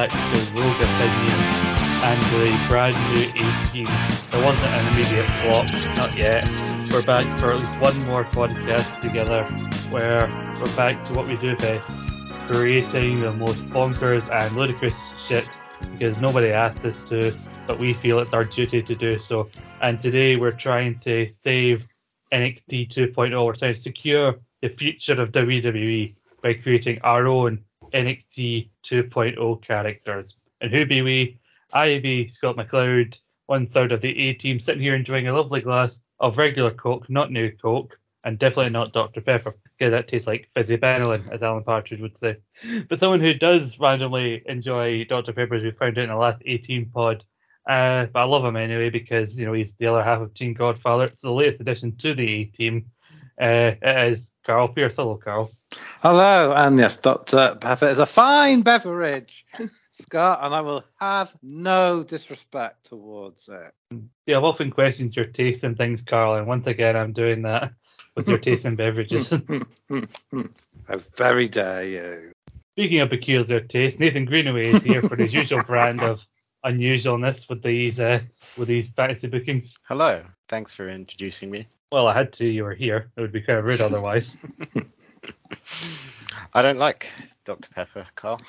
Back to Rogue Opinions and the brand new A team. There wasn't an immediate flop, not yet. We're back for at least one more podcast together where we're back to what we do best creating the most bonkers and ludicrous shit because nobody asked us to, but we feel it's our duty to do so. And today we're trying to save NXT 2.0. We're trying to secure the future of WWE by creating our own NXT 2.0 characters. And who be we? I be Scott McLeod, one third of the A team, sitting here enjoying a lovely glass of regular Coke, not new Coke, and definitely not Dr. Pepper, because that tastes like fizzy Benylin, as Alan Partridge would say. But someone who does randomly enjoy Dr. Pepper, as we found out in the last A team pod, uh, but I love him anyway because you know he's the other half of Team Godfather. It's the latest addition to the A team. Uh, it is Carl Pierce. Hello, Carl. Hello, and yes, Dr. Pepper is a fine beverage, Scott, and I will have no disrespect towards it. Yeah, I've often questioned your taste in things, Carl, and once again I'm doing that with your taste in beverages. How very dare you. Speaking of peculiar taste, Nathan Greenaway is here for his usual brand of unusualness with these uh, with these fantasy bookings. Hello, thanks for introducing me. Well, I had to. You were here. It would be kind of rude otherwise. I don't like Dr. Pepper, Carl.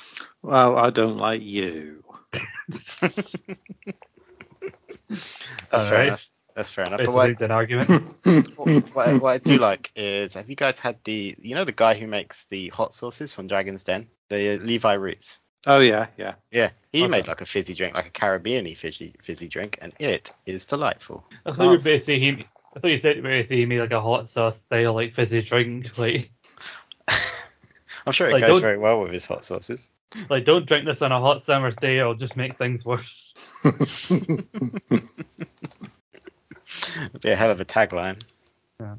Well, I don't like you. That's All fair right. enough. That's fair enough. But what, an argument. what, what I- what I do like is, have you guys had the, you know, the guy who makes the hot sauces from Dragon's Den, the uh, Levi Roots? Oh yeah, yeah. Yeah, he Awesome. made like a fizzy drink, like a Caribbean-y fizzy, fizzy drink, and it is delightful. I thought you were Class. basically he. I thought you said you were he made like a hot sauce style like fizzy drink. Like, I'm sure it Like, goes very well with his hot sauces. like don't drink this on a hot summer's day. It'll just make things worse. It'd be a hell of a tagline. Yeah.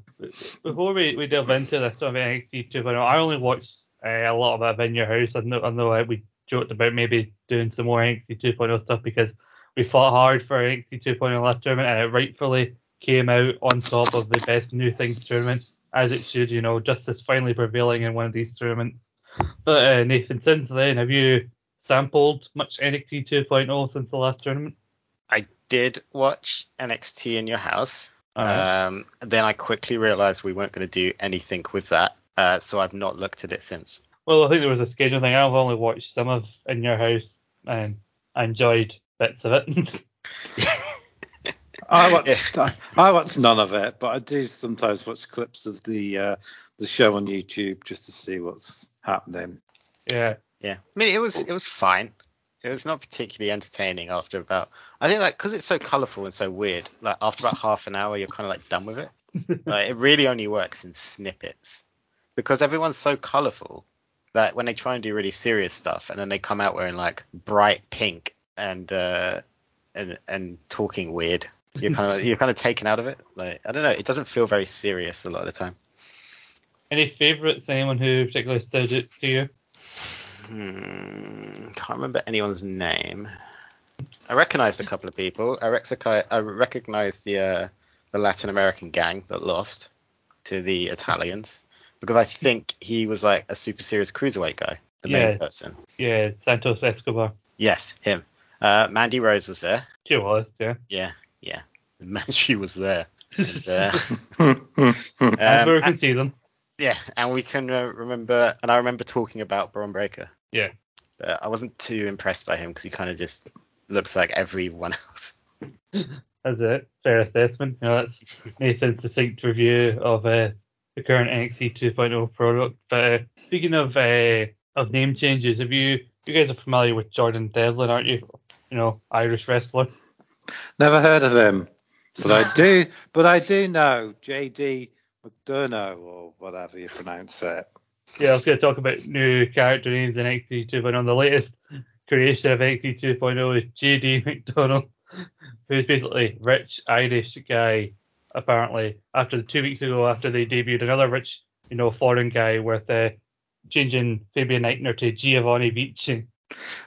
Before we, we delve into this NXT 2.0, I only watched uh, a lot of it in your house. I know, I know uh, we joked about maybe doing some more NXT 2.0 stuff because we fought hard for NXT 2.0 last tournament and it rightfully came out on top of the best new things tournament, as it should, you know, justice finally prevailing in one of these tournaments. But uh, Nathan, since then, have you sampled much NXT 2.0 since the last tournament? I did watch NXT in your house. Um, then I quickly realized we weren't going to do anything with that, uh, so I've not looked at it since. Well, I think there was a schedule thing. I've only watched some of In Your House and I enjoyed bits of it. I watched I, I watched none of it, but I do sometimes watch clips of the uh, the show on YouTube just to see what's happening. yeah. Yeah, I mean it was it was fine. It was not particularly entertaining after about. I think like because it's so colourful and so weird. Like after about half an hour, you're kind of like done with it. like it really only works in snippets because everyone's so colourful that when they try and do really serious stuff and then they come out wearing like bright pink and uh and and talking weird, you're kind of you're kind of taken out of it. Like I don't know, it doesn't feel very serious a lot of the time. Any favourites? Anyone who particularly stood out to you? Hmm, can't remember anyone's name. I recognized a couple of people. I, rec- I recognized the uh, the Latin American gang that lost to the Italians because I think he was like a super serious cruiserweight guy, the Yeah. main person. Yeah, Santos Escobar. Yes, him. Uh, Mandy Rose was there. She was, yeah. Yeah, yeah. Man, she was there. there. and Um, we and- can see them. Yeah, and we can uh, remember, and I remember talking about Bron Breakker. Yeah. But I wasn't too impressed by him because he kind of just looks like everyone else. That's it. Fair assessment. You know, that's Nathan's succinct review of uh, the current NXT 2.0 product. But uh, speaking of uh, of name changes, have you you guys are familiar with Jordan Devlin, aren't you? You know, Irish wrestler. Never heard of him, but I do. But I do know JD McDonagh or whatever you pronounce it. Yeah, I was going to talk about new character names in NXT 2.0. The latest creation of NXT 2.0 is JD McDonald, who's basically rich Irish guy. Apparently, after two weeks ago, after they debuted another rich, you know, foreign guy with uh, changing Fabian Aichner to Giovanni Vinci.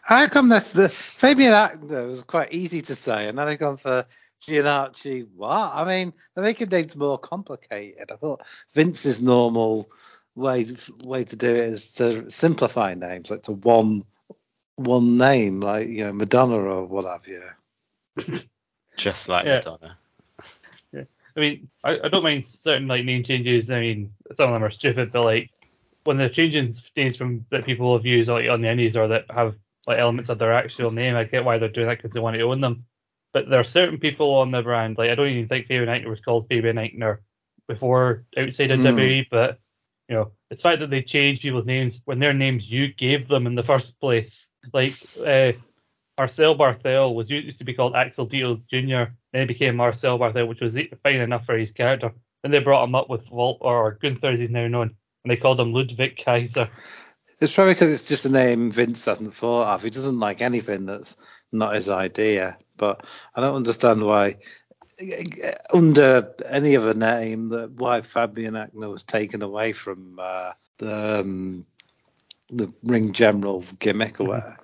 How come that's the Fabian Actor was quite easy to say, and then I gone for Gianarchi. What? I mean, they're making names more complicated. I thought Vince's normal way way to do it is to simplify names, like to one one name, like you know Madonna or what have you. Just like Yeah. Madonna. I mean, I, I don't mind certain like name changes. I mean, some of them are stupid, but like when they're changing names from that people have used like on the indies or that have like elements of their actual name, I get why they're doing that because they want to own them. But there are certain people on the brand, like I don't even think Fabian Aichner was called Fabian Aichner before outside of Hmm. WWE, but you know, it's the fact that they change people's names when their names you gave them in the first place. Like uh, Marcel Barthel was used to be called Axel Dieter Jr. Then he became Marcel Barthel, which was fine enough for his character. Then they brought him up with Walt or Gunther as he's now known, and they called him Ludwig Kaiser. It's probably because it's just a name Vince hasn't thought of. He doesn't like anything that's not his idea. But I don't understand why, under any other name, that why Fabian Aichner was taken away from uh, the um, the ring general gimmick or whatever.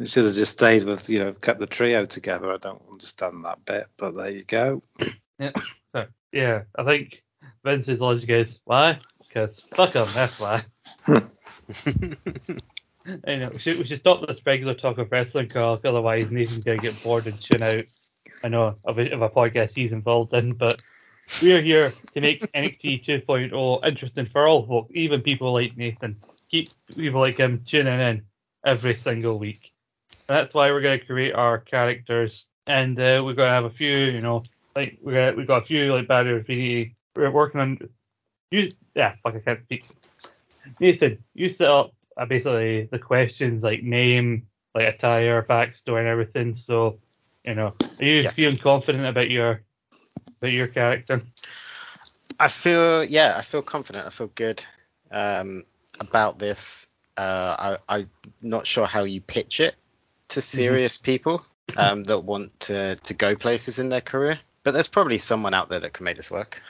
It should have just stayed with, you know, kept the trio together. I don't understand that bit, but there you go. So, yeah, I think Vince's logic is why? Because fuck him, that's why. I know, we should, we should stop this regular talk of wrestling, Carl, otherwise Nathan's to get bored and tune out. I know of a, of a podcast he's involved in, but we are here to make NXT 2.0 interesting for all folk, even people like Nathan. Keep people like him tuning in every single week. And that's why we're going to create our characters, and uh, we're going to have a few, you know, like we got we got a few like we we're working on. You yeah, fuck I can't speak. Nathan, you set up uh, basically the questions like name, like attire, backstory, and everything. So you know, are you Yes. feeling confident about your about your character? I feel yeah, I feel confident. I feel good um, about this. Uh, I, I'm not sure how you pitch it to serious people um, that want to to go places in their career, but there's probably someone out there that can make this work.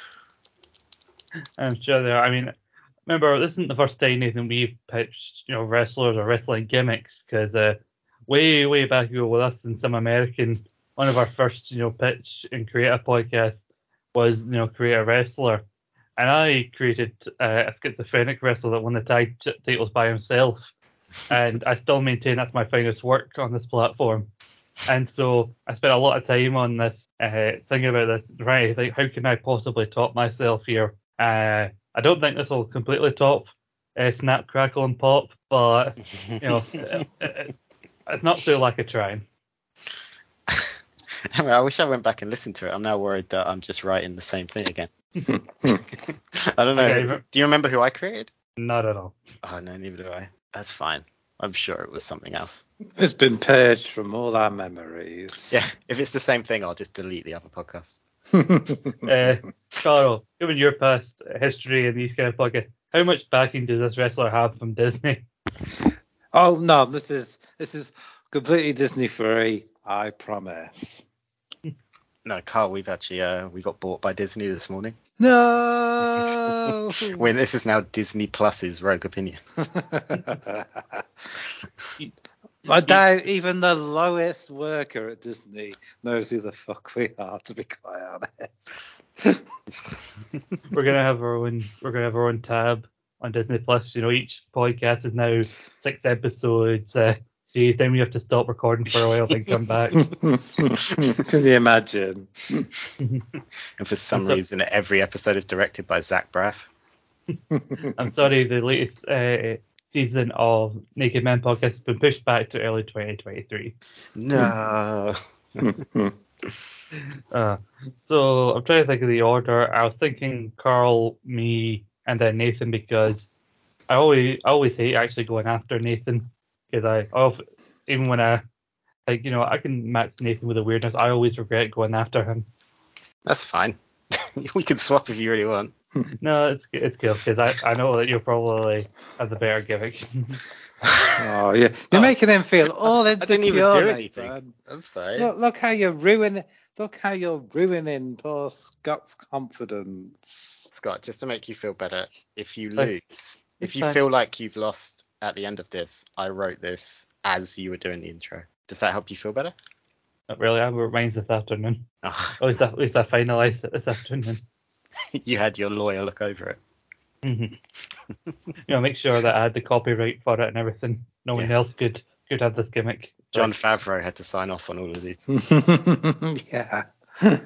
I'm sure there. I mean, remember this isn't the first time Nathan we've pitched you know wrestlers or wrestling gimmicks because uh, way way back ago with us and some American, one of our first you know pitch and create a podcast was you know create a wrestler, and I created uh, a schizophrenic wrestler that won the tag titles by himself, and I still maintain that's my finest work on this platform. And so I spent a lot of time on this, uh, thinking about this, right? think how can I possibly top myself here. Uh, I don't think this will completely top uh, Snap, Crackle, and Pop, but you know, it, it, it's not so like a train. I, mean, I wish I went back and listened to it. I'm now worried that I'm just writing the same thing again. I don't know. Okay, do you remember who I created? Not at all. Oh no, neither do I. That's fine. I'm sure it was something else. It's been purged from all our memories. Yeah, if it's the same thing, I'll just delete the other podcast. Uh, Carl, given your past history in these kind of podcasts, how much backing does this wrestler have from Disney? oh no, this is this is completely Disney free. I promise. No, Carl, we've actually uh, we got bought by Disney this morning. No. When this is now Disney Plus's Rogue Opinions. I doubt even the lowest worker at Disney knows who the fuck we are. To be quite honest. We're gonna have our own. We're gonna have our own tab on Disney Plus. You know, each podcast is now six episodes. Uh, series. Then we have to stop recording for a while, then come back. Can you imagine? and for some So- reason, every episode is directed by Zach Braff. I'm sorry, the latest uh, season of Naked Men podcast has been pushed back to early 2023. No. Uh, so I'm trying to think of the order. I was thinking Carl, me, and then Nathan because I always I always hate actually going after Nathan because I of even when I like you know I can match Nathan with a weirdness. I always regret going after him. That's fine. we can swap if you really want. No, it's it's cool because I, I know that you'll probably have the better gimmick. Oh, yeah. You're Oh. making them feel all I didn't even do Nathan. anything. I'm sorry. Look, look how you're ruining. Look how you're ruining poor Scott's confidence. Scott, just to make you feel better, if you Fine. lose, if you fine. feel like you've lost at the end of this, I wrote this as you were doing the intro. Does that help you feel better? Not really. I have mine's this afternoon. Oh, At least I, at least I finalised it this afternoon. you had your lawyer look over it. Mhm. you know, make sure that I had the copyright for it and everything. no one Yeah. else could could have this gimmick. So Jon Favreau had to sign off on all of these. yeah.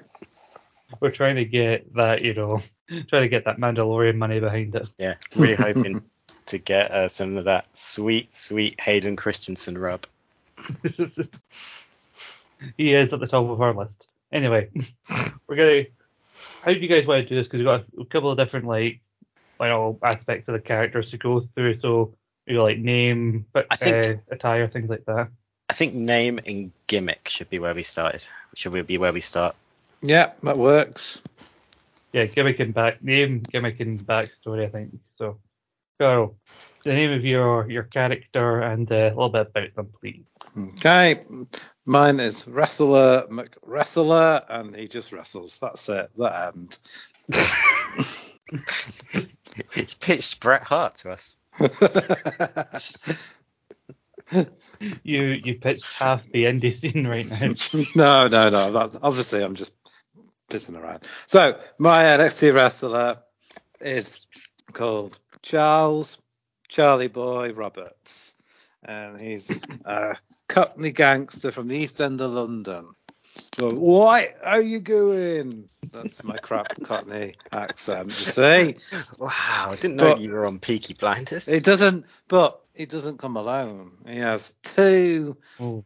we're trying to get that, you know, trying to get that Mandalorian money behind it. Yeah, really hoping to get uh, some of that sweet, sweet Hayden Christensen rub. he is at the top of our list. Anyway, we're gonna. How do you guys want to do this? Because we've got a couple of different like, like all aspects of the characters to go through. So you know, like name, but I think- uh, attire, things like that. I think name and gimmick should be where we started. Should we be where we start? Yeah, that works. Yeah, gimmick and back name, gimmick and backstory. I think so. Carl, the name of your your character and uh, a little bit about them, please. Okay. Mine is Wrestler McWrestler, and he just wrestles. That's it. That end. he pitched Bret Hart to us. You you pitched half the indie scene right now. no, no, no. That's, obviously, I'm just pissing around. So, my NXT wrestler is called Charles Charlie Boy Roberts, and he's a Cockney gangster from the East End of London. So, why are you going? That's my crap Cockney accent. You see, Wow, I didn't know But- you were on Peaky Blinders. it doesn't, but he doesn't come alone. He has two Oh,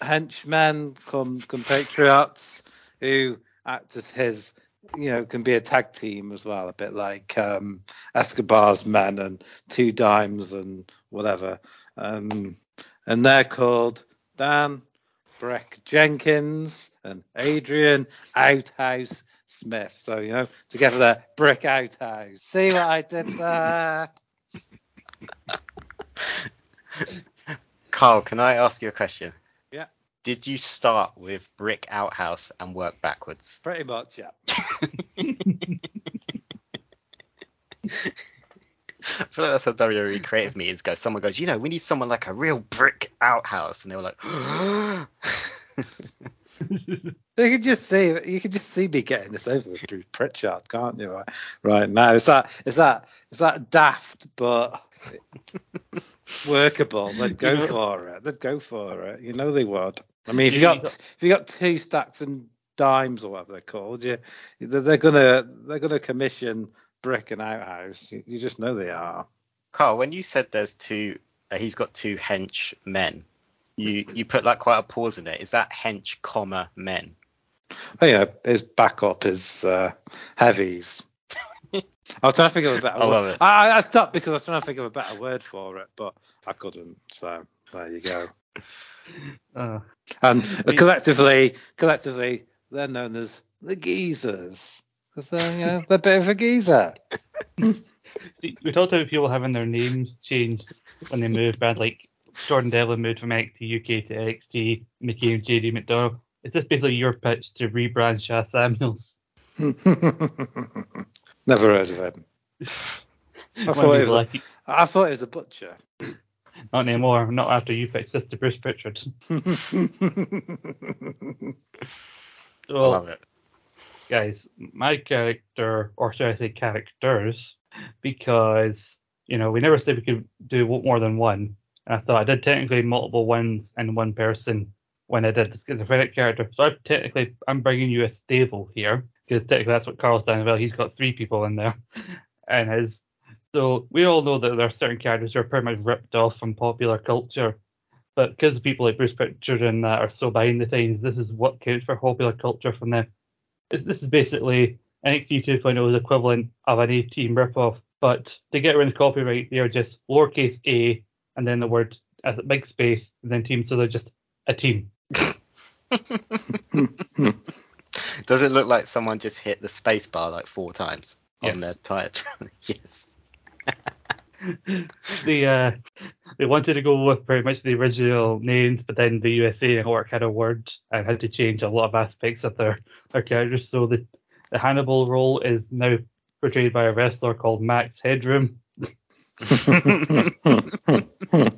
henchmen, com- compatriots who act as his, you know, can be a tag team as well, a bit like um, Escobar's men and Two Dimes and whatever. Um, and they're called Dan Brick Jenkins and Adrian Outhouse Smith. So, you know, together they're Brick Outhouse. See what I did there? Carl, can I ask you a question? Yeah. Did you start with Brick Outhouse and work backwards? Pretty much, yeah. I feel like that's how WWE creative meetings go. Someone goes, you know, we need someone like a real brick outhouse, and they were like, You can just see you can just see me getting this over with Drew Pritchard, can't you? Right, right now, is that is that is that daft but workable? They'd go for it. They'd go for it. You know they would. I mean, if you got if you got two stacks and dimes or whatever they're called, you they're, they're gonna they're gonna commission brick and outhouse. You, you just know they are. Carl, when you said there's two, uh, he's got two hench men. You you put like quite a pause in it. Is that hench comma men? Oh, yeah, his backup is uh, heavies. I was trying to think of a better I word. love it. I, I- I stopped because I was trying to think of a better word for it, but I couldn't. So there you go. uh, And We- collectively, collectively, they're known as the geezers because they're you know they're a bit of a geezer. see, we talked about people having their names changed when they moved bands, like Jordan Devlin moved from NXT UK to NXT and became JD McDonald. Is this basically your pitch to rebrand Sha Samuels? Never heard of him. I thought, it was a, I thought it was a butcher. Not anymore. Not after you pitched this to Bruce Pritchard. I love it. Guys, my character, or should I say characters, because you know we never said we could do more than one. And I thought I did technically multiple ones in one person when I did the schizophrenic character. So I technically I'm bringing you a stable here because technically that's what Carl's done well. He's got three people in there, and his. So we all know that there are certain characters who are pretty much ripped off from popular culture. But because people like Bruce Pritchard and that are so behind the times, this is what counts for popular culture from them. This, this is basically NXT 2.0's equivalent of an A team ripoff. But to get around the copyright, they are just lowercase a and then the word a big space and then team. So they're just a team. Does it look like someone just hit the space bar like four times on Yes. their title? yes. They uh they wanted to go with pretty much the original names, but then the USA network had a word and had to change a lot of aspects of their their characters. So the the Hannibal role is now portrayed by a wrestler called Max Headroom.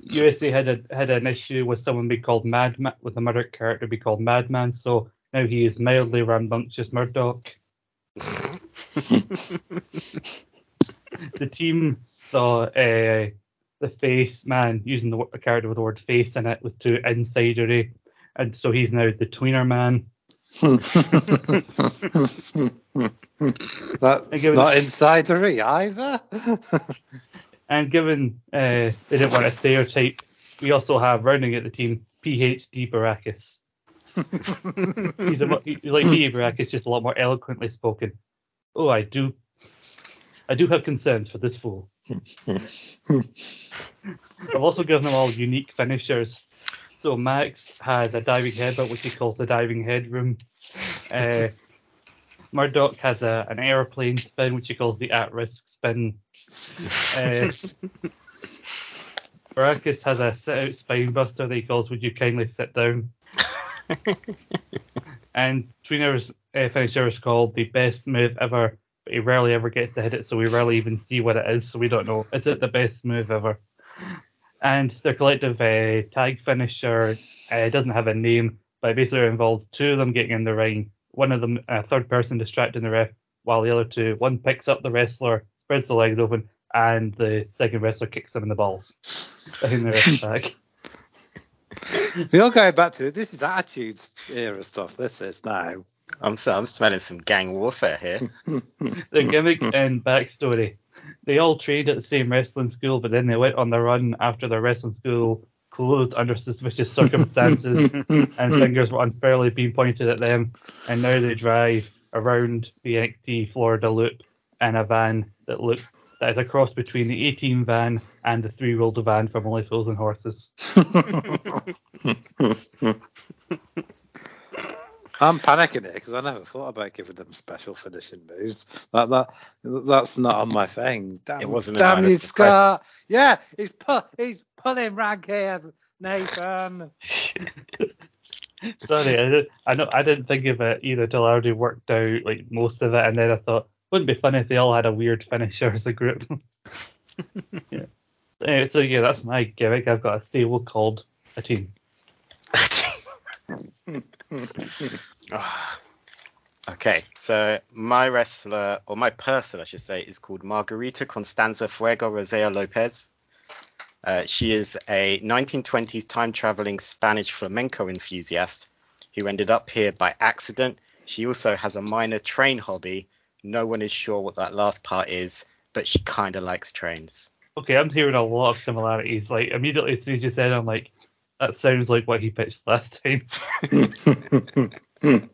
USA had a had an issue with someone being called Madman with a murder character be called Madman, so now he is mildly rambunctious Murdoch. The team saw uh, the face man using the a character with the word face in it was too insidery, and so he's now the tweener man. That's not a- insidery either. And given uh, they didn't want to stereotype, we also have rounding at the team PhD Baracus. He's a, like PhD Baracus, just a lot more eloquently spoken. Oh, I do, I do have concerns for this fool. I've also given them all unique finishers. So Max has a diving headbutt, which he calls the diving headroom. Uh, Murdoch has a, an airplane spin, which he calls the at-risk spin. Uh, Baracus has a sit-out spine buster that he calls "Would you kindly sit down?" and Tweener's uh, finisher is called the best move ever, he rarely ever gets to hit it, so we rarely even see what it is, so we don't know. Is it the best move ever? And their collective uh, tag finisher uh, doesn't have a name, but it basically involves two of them getting in the ring, one of them, a third person distracting the ref, while the other two, one picks up the wrestler, spreads the legs open, and the second wrestler kicks them in the balls. in the ref tag. we all going back to this is attitudes era stuff. This is now. I'm so, I'm smelling some gang warfare here. the gimmick and backstory. They all trained at the same wrestling school, but then they went on the run after their wrestling school closed under suspicious circumstances, and fingers were unfairly being pointed at them. And now they drive around the NXT Florida Loop in a van that looks that is a cross between the A team van and the three-wheeled van from Only Fools and Horses. I'm panicking here because I never thought about giving them special finishing moves. That that that's not on my thing. Damn, It wasn't in damn you, list of Scott. Yeah, he's pu- he's pulling rank here, Nathan. Sorry, I, did, I know I didn't think of it either till I already worked out like most of it, and then I thought wouldn't it be funny if they all had a weird finisher as a group. yeah. Anyway, so yeah, that's my gimmick. I've got a stable called a team. Okay, so my wrestler, or my person, I should say, is called Margarita Constanza Fuego Rosea Lopez. Uh, she is a 1920s time traveling Spanish flamenco enthusiast who ended up here by accident. She also has a minor train hobby. No one is sure what that last part is, but she kind of likes trains. Okay, I'm hearing a lot of similarities. Like immediately as soon as you said, I'm like, that sounds like what he pitched last time.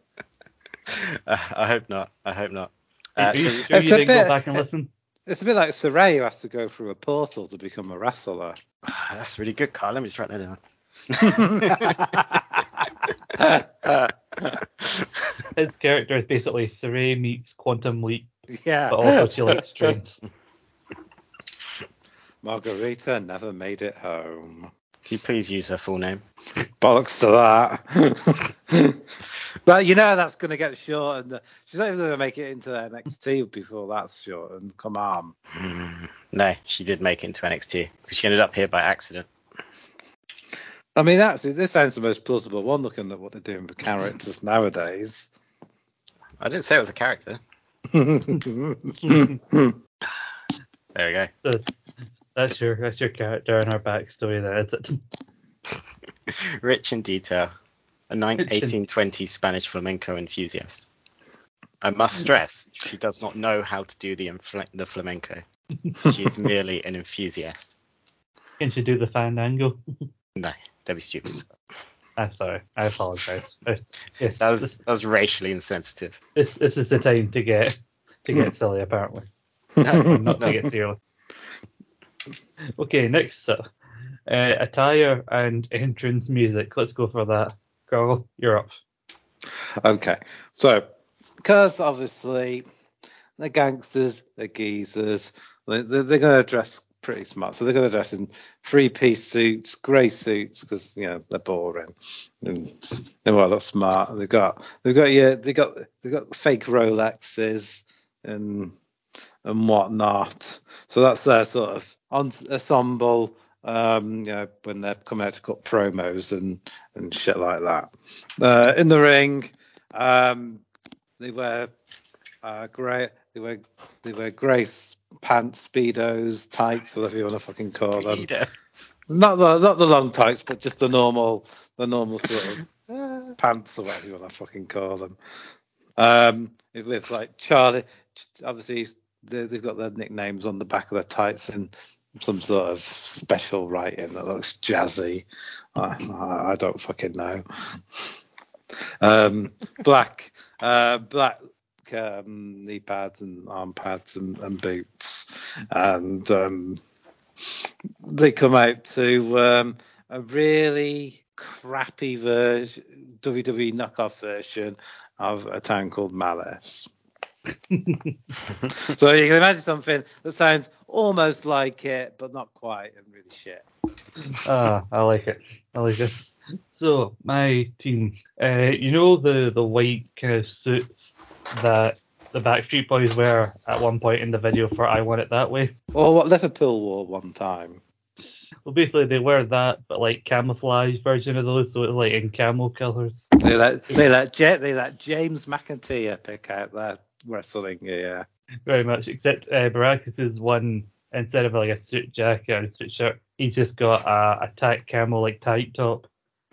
I hope not. I hope not. Uh, Are you sure It's you a didn't bit- go back and listen? It's a bit like Sarray who has to go through a portal to become a wrestler. that's really good, Carl. Let me just write that down. His character is basically Sarray meets Quantum Leap, yeah. but also she likes trains. Margarita never made it home. Can you please use her full name? Bollocks to that. but you know that's going to get shortened. Uh, she's not even going to make it into NXT before that's shortened. Come on. No, she did make it into NXT because she ended up here by accident. I mean, actually, this sounds the most plausible one looking at what they're doing with characters nowadays. I didn't say it was a character. There we go. So that's your that's your character and her backstory there, is it? Rich in detail. A nine- 1820 Spanish flamenco enthusiast. I must stress, she does not know how to do the, infl- the flamenco. She is merely an enthusiast. Can she do the fandango? No, that'd be stupid. I'm sorry, I apologize. Yes, That was, that was racially insensitive. this this is the time to get to get silly apparently. No, it's not to get serious. Okay, next up, uh, attire and entrance music. Let's go for that. Carl, you're up. Okay. So, because obviously they're gangsters, they're geezers, they, they're, they're going to dress pretty smart. So they're going to dress in three-piece suits, grey suits, because you know they're boring, and they want to look smart. They've got, they've got, yeah, they got, they got fake Rolexes and and whatnot. So that's their sort of ensemble. Um, you know, when they're coming out to cut promos and and shit like that. Uh, in the ring, um, they wear uh, grey. They wear they wear grey pants, speedos, tights, whatever you want to fucking call them. Speedos. Not the not the long tights, but just the normal the normal sort of pants or whatever you want to fucking call them. Um, with like Charlie, obviously they, they've got their nicknames on the back of their tights and some sort of special writing that looks jazzy. I, I don't fucking know. Um, black, uh, black um, knee pads and arm pads and, and boots, and um, they come out to um, a really crappy version, WWE knockoff version of a town called Malice. so you can imagine something that sounds almost like it, but not quite, and really shit. Ah, I like it. I like it. So my team, uh, you know the the white kind of suits that the Backstreet Boys wear at one point in the video for "I Want It That Way." Or what Liverpool wore one time. Well, basically they wear that, but like camouflage version of those, so it's like in camo colors. They let they let they let James McIntyre pick out their wrestling Yeah, Very much, except uh, Baracus's one instead of like a suit jacket or a suit shirt, he's just got a, a tight camel like tight top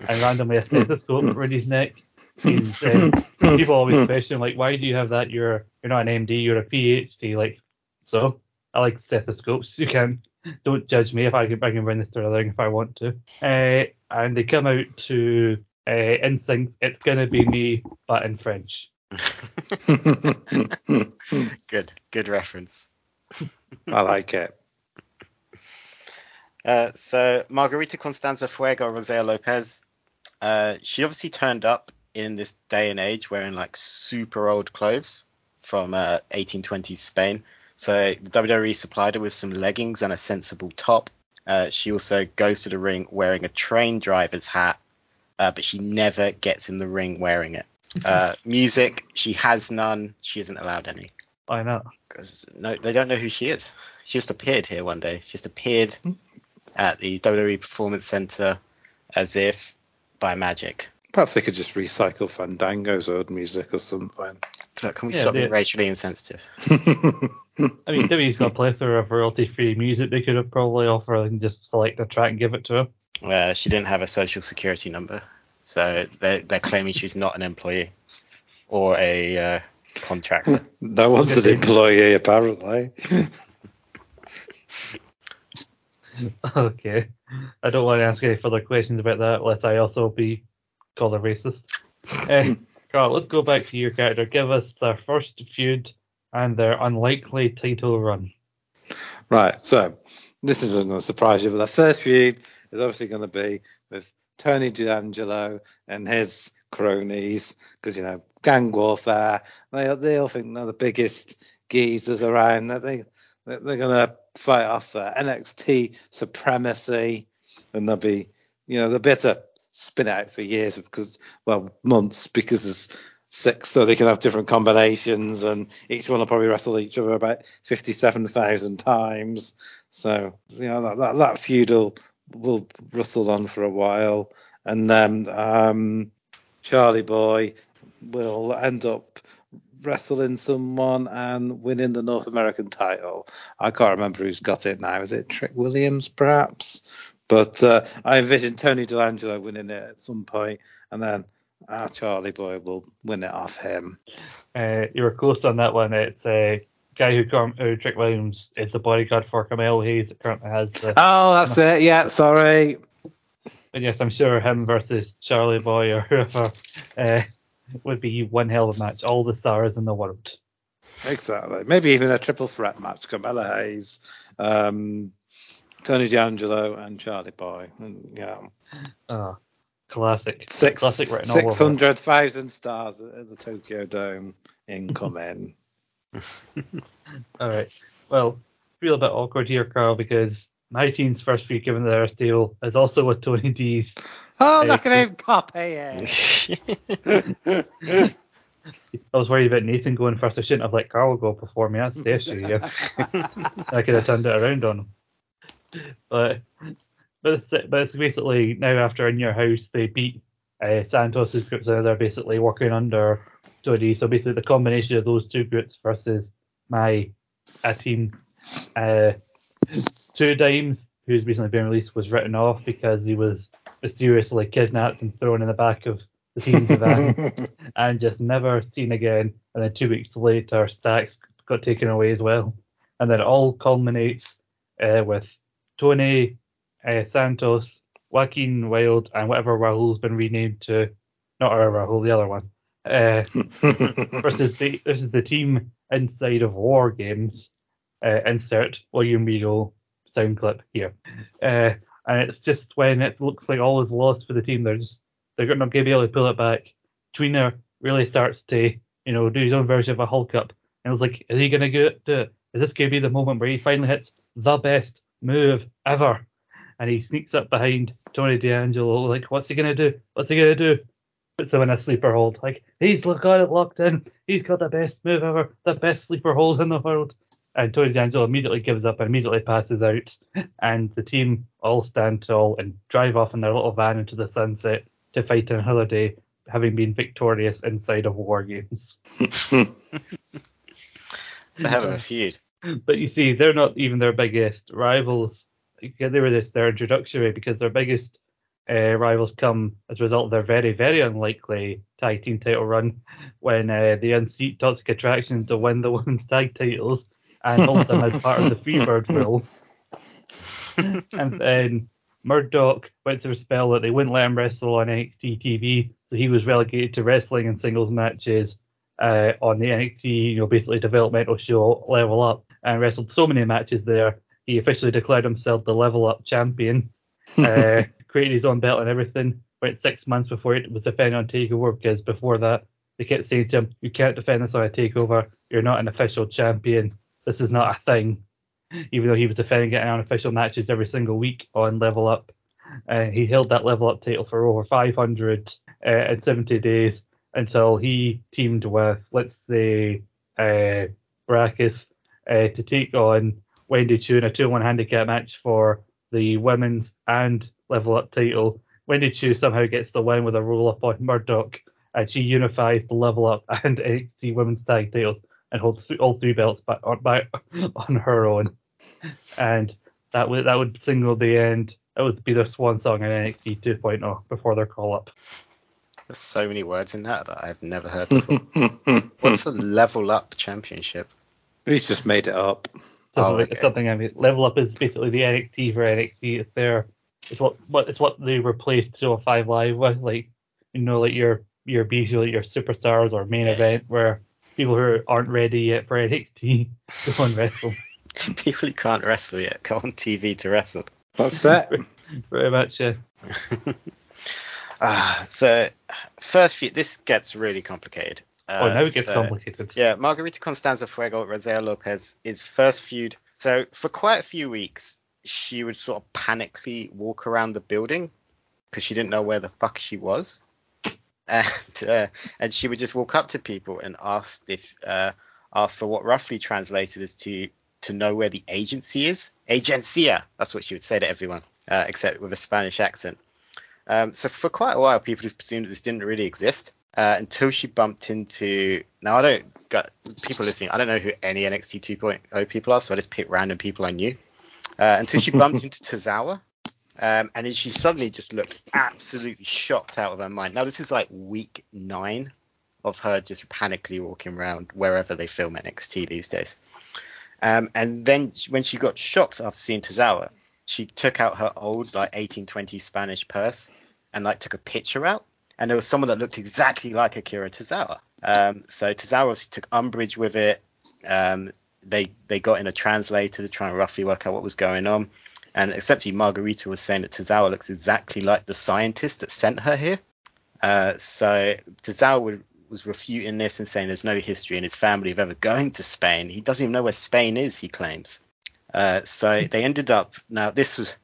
and randomly a stethoscope around his neck. He's, uh, people always question like, why do you have that? You're you're not an MD, you're a PhD. Like, so I like stethoscopes. You can don't judge me if I can I can run this the ring if I want to. Uh, and they come out to uh, NSYNC. It's gonna be me, but in French. good, good reference. I like it. Uh, so Margarita Constanza Fuego Rosea Lopez, uh, she obviously turned up in this day and age wearing like super old clothes from uh, 1820s Spain. So the WWE supplied her with some leggings and a sensible top. Uh, she also goes to the ring wearing a train driver's hat, uh, but she never gets in the ring wearing it. Uh, music, she has none. She isn't allowed any. Why not? 'Cause no, they don't know who she is. She just appeared here one day. She just appeared at the WWE Performance Center as if by magic. Perhaps they could just recycle Fandango's old music or something. So can we Yeah, stop being racially insensitive? I mean, WWE's got a plethora of royalty-free music they could have probably offered and just select a track and give it to her. Uh, she didn't have a social security number, so they're, they're claiming she's not an employee or a uh, contractor. no one's an employee, apparently. Okay. I don't want to ask any further questions about that, unless I also be called a racist. Eh, Carl, let's go back to your character. Give us their first feud and their unlikely title run. Right, so this isn't going to surprise you, but the first feud is obviously going to be with Tony D'Angelo and his cronies, because you know gang warfare. They they all think they're the biggest geezers around. That they they're going to fight off uh, their NXT supremacy, and they'll be you know they'll be able to spin out for years because well months because there's six so they can have different combinations and each one will probably wrestle each other about 57,000 times so you know that, that, that feud will, will rustle on for a while and then um, Charlie Boy will end up wrestling someone and winning the North American title. I can't remember who's got it now. Is it Trick Williams, perhaps? But uh, I envision Tony D'Angelo winning it at some point, and then our Charlie Boy will win it off him. Uh, you were close on that one. It's a guy who, who Trick Williams is the bodyguard for Carmelo Hayes that currently has the. Oh, that's it. Yeah, sorry. And yes, I'm sure him versus Charlie Boy or whoever uh, would be one hell of a match. All the stars in the world. Exactly. Maybe even a triple threat match: Carmelo Hayes, um, Tony D'Angelo, and Charlie Boy. And, yeah, Oh, classic. six classic written all over. six hundred thousand stars at the Tokyo Dome incoming. All right. Well, feel a bit awkward here, Carl, because my team's first week given their deal is also with Tony D's. oh, Hey, look at him pop here. I was worried about Nathan going first. I shouldn't have let Carl go before me. That's the issue here. I could have turned it around on him. But but it's, but it's basically now after in your house they beat uh, Santos's group, so they're basically working under So basically the combination of those two groups versus my a team Uh, Two Dimes, who's recently been released, was written off because he was mysteriously kidnapped and thrown in the back of the team's van and just never seen again. And then two weeks later, Stacks got taken away as well. And then it all culminates uh, with Tony uh, Santos, Joaquin Wilde, and whatever Rahul's been renamed to, not our Rahul, the other one, uh, versus the this is the team inside of War Games. Uh, insert William Regal sound clip here. Uh, and it's just when it looks like all is lost for the team, they're just they're not going to be able to pull it back. Tweener really starts to you know do his own version of a Hulk up, and it was like, is he going to do it? Is this going to be the moment where he finally hits the best move ever? And he sneaks up behind Tony D'Angelo, like, what's he going to do? What's he going to do? Puts him in a sleeper hold. Like, he's got it locked in. He's got the best move ever, the best sleeper hold in the world. And Tony D'Angelo immediately gives up and immediately passes out. And the team all stand tall and drive off in their little van into the sunset to fight another day, having been victorious inside of War Games. It's a hell of a feud. But you see, they're not even their biggest rivals. They were this their introductory because their biggest uh, rivals come as a result of their very, very unlikely tag team title run when uh, they unseat Toxic Attraction to win the women's tag titles and hold them as part of the Freebird rule. and then Murdoch went through a spell that they wouldn't let him wrestle on NXT TV, so he was relegated to wrestling in singles matches uh, on the NXT, you know, basically developmental show Level Up, and wrestled so many matches there. He officially declared himself the Level Up champion, uh, created his own belt and everything. Went six months before it was defended on Takeover because before that they kept saying to him, "You can't defend this on a Takeover. You're not an official champion. This is not a thing." Even though he was defending it in unofficial matches every single week on Level Up, uh, he held that Level Up title for over 570 days until he teamed with, let's say, uh, Baracus uh, to take on Wendy Choo in a 2 1 handicap match for the women's and level up title. Wendy Choo somehow gets the win with a roll up on Murdoch, and she unifies the level up and NXT women's tag titles and holds th- all three belts back on, back on her own. And that would that would signal the end. That would be their swan song in NXT 2.0 before their call up. There's so many words in that that I've never heard before. What's a level up championship? He's just made it up. Something, Oh, okay. something I mean, level up is basically the NXT for NXT. It's their, it's what, what it's what they replaced 205 Live with, like you know, like your your usually your superstars or main Yeah. event where people who aren't ready yet for NXT go and wrestle. People who can't wrestle yet go on TV to wrestle. That's it. Pretty much, yeah. Ah, so first few, this gets really complicated. Uh, oh, now it gets so- complicated. Yeah, Margarita Constanza Fuego, Rosea Lopez is first feud. So for quite a few weeks, she would sort of panically walk around the building because she didn't know where the fuck she was, and uh, and she would just walk up to people and ask if uh, ask for what roughly translated as to to know where the agency is. Agencia, that's what she would say to everyone, uh, except with a Spanish accent. Um, so for quite a while, people just presumed that this didn't really exist uh, until she bumped into. Now I don't got people listening. I don't know who any NXT 2.0 people are, so I just picked random people I knew. Uh, until she bumped into Tozawa, um, and then she suddenly just looked absolutely shocked out of her mind. Now this is like week nine of her just panically walking around wherever they film NXT these days. Um, and then when she got shocked after seeing Tozawa, she took out her old like 1820 Spanish purse and like took a picture out. And there was someone that looked exactly like Akira Tozawa. Um, so Tozawa obviously took umbrage with it. Um, they they got in a translator to try and roughly work out what was going on. And essentially Margarita was saying that Tozawa looks exactly like the scientist that sent her here. Uh, so Tozawa would, was refuting this and saying there's no history in his family of ever going to Spain. He doesn't even know where Spain is, he claims. Uh, so they ended up now this was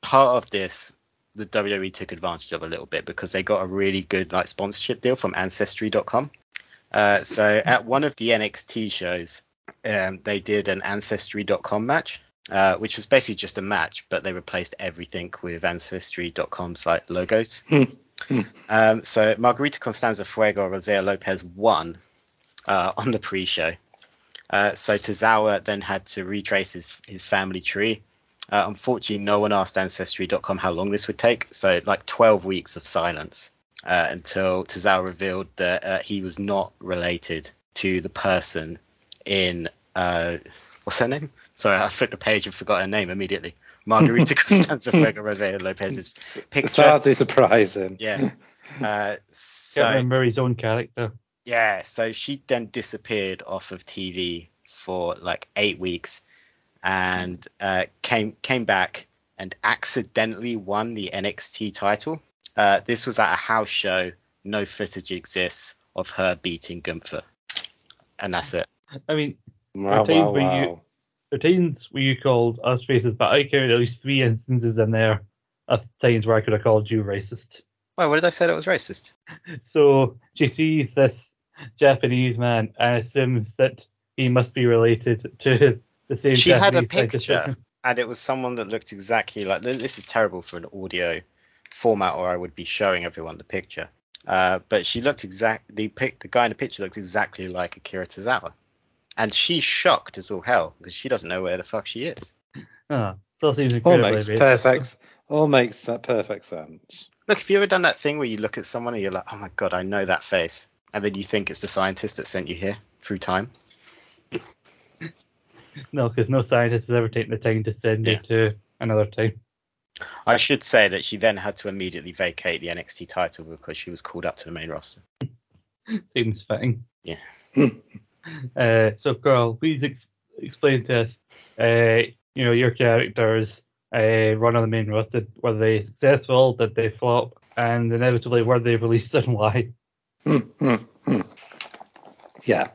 part of this the WWE took advantage of a little bit because they got a really good like sponsorship deal from ancestry.com. Uh, so at one of the NXT shows, um, they did an ancestry.com match, uh, which was basically just a match, but they replaced everything with ancestry.com's like logos. um, so Margarita Constanza Fuego Rosea Lopez won uh, on the pre-show. Uh, so Tozawa then had to retrace his, his family tree. Uh, unfortunately, no one asked Ancestry.com how long this would take, so like 12 weeks of silence uh, until Tozawa revealed that uh, he was not related to the person in uh, what's her name? Sorry, I flipped the page and forgot her name immediately. Margarita Costanza Fuego Lopez's picture. It's hardly surprising. Yeah. Uh, so, Can't remember his own character. yeah, so she then disappeared off of TV for like eight weeks, and uh, came came back and accidentally won the NXT title. Uh, this was at a house show. No footage exists of her beating Gunther, and that's it. I mean, Wow, times wow, where you- wow. there are times where you called us racist, but I counted at least three instances in there of times where I could have called you racist. Why? what did I say that was racist? So she sees this Japanese man and assumes that he must be related to the same She had a picture, and it was someone that looked exactly like. This is terrible for an audio format, or I would be showing everyone the picture. Uh, but she looked exact. The pic, the guy in the picture looked exactly like Akira Tozawa, and she's shocked as all hell because she doesn't know where the fuck she is. Ah, still seems All makes racist. perfect. All makes that perfect sense. Look, have you ever done that thing where you look at someone and you're like, oh my god, I know that face, and then you think it's the scientist that sent you here through time? No, because no scientist has ever taken the time to send Yeah. you to another time. I should say that she then had to immediately vacate the NXT title because she was called up to the main roster. Seems fitting. Yeah. uh, so, Carl, please ex- explain to us, uh, you know, your characters uh, run on the main roster. Were they successful? Did they flop? And inevitably, were they released and why? Hmm, hmm, hmm. yeah.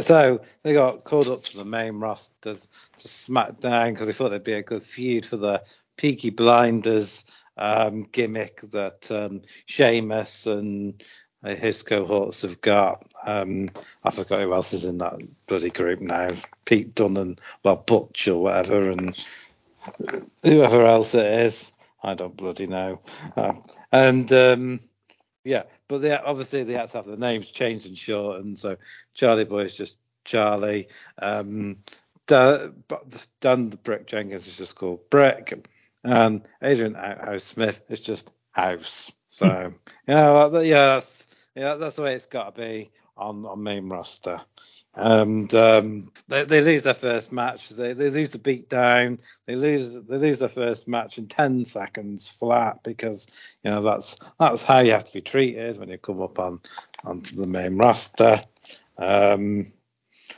So they got called up to the main rosters to SmackDown because they thought it'd be a good feud for the Peaky Blinders um, gimmick that um, Sheamus and his cohorts have got. Um, I forgot who else is in that bloody group now. Pete Dunne and well Butch or whatever, and whoever else it is. I don't bloody know. Uh, and um, yeah, but they obviously they had to have the names changed and shortened. So Charlie Boy is just Charlie. Um, Dan, Dan the Brick Jenkins is just called Brick, and Adrian Outhouse Smith is just House. So yeah, yeah, that's yeah, that's the way it's got to be on on main roster. And um, they, they lose their first match. They, they lose the beat down. They lose they lose their first match in ten seconds flat because you know that's that's how you have to be treated when you come up on onto the main roster. Um,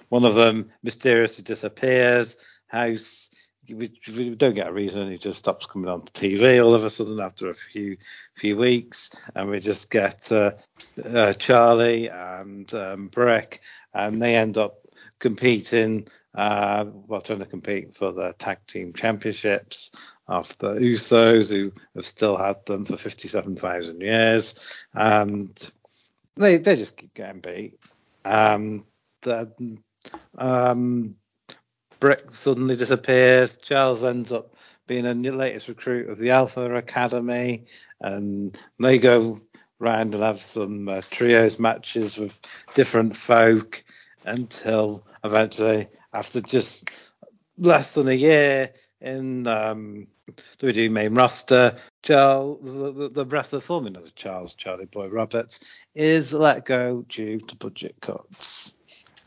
one of them mysteriously disappears. House, we, we don't get a reason. He just stops coming on to TV all of a sudden after a few few weeks, and we just get uh, uh, Charlie and um, Breck, and they end up competing. Uh, well, trying to compete for the tag team championships of the Usos, who have still had them for 57,000 years, and they they just keep getting beat. Um, the, um, Brick suddenly disappears. Charles ends up being a latest recruit of the Alpha Academy, and they go round and have some uh, trios matches with different folk until eventually, after just less than a year in um, WWE main roster, Charles, the, the, the of Charles Charlie Boy Roberts is let go due to budget cuts.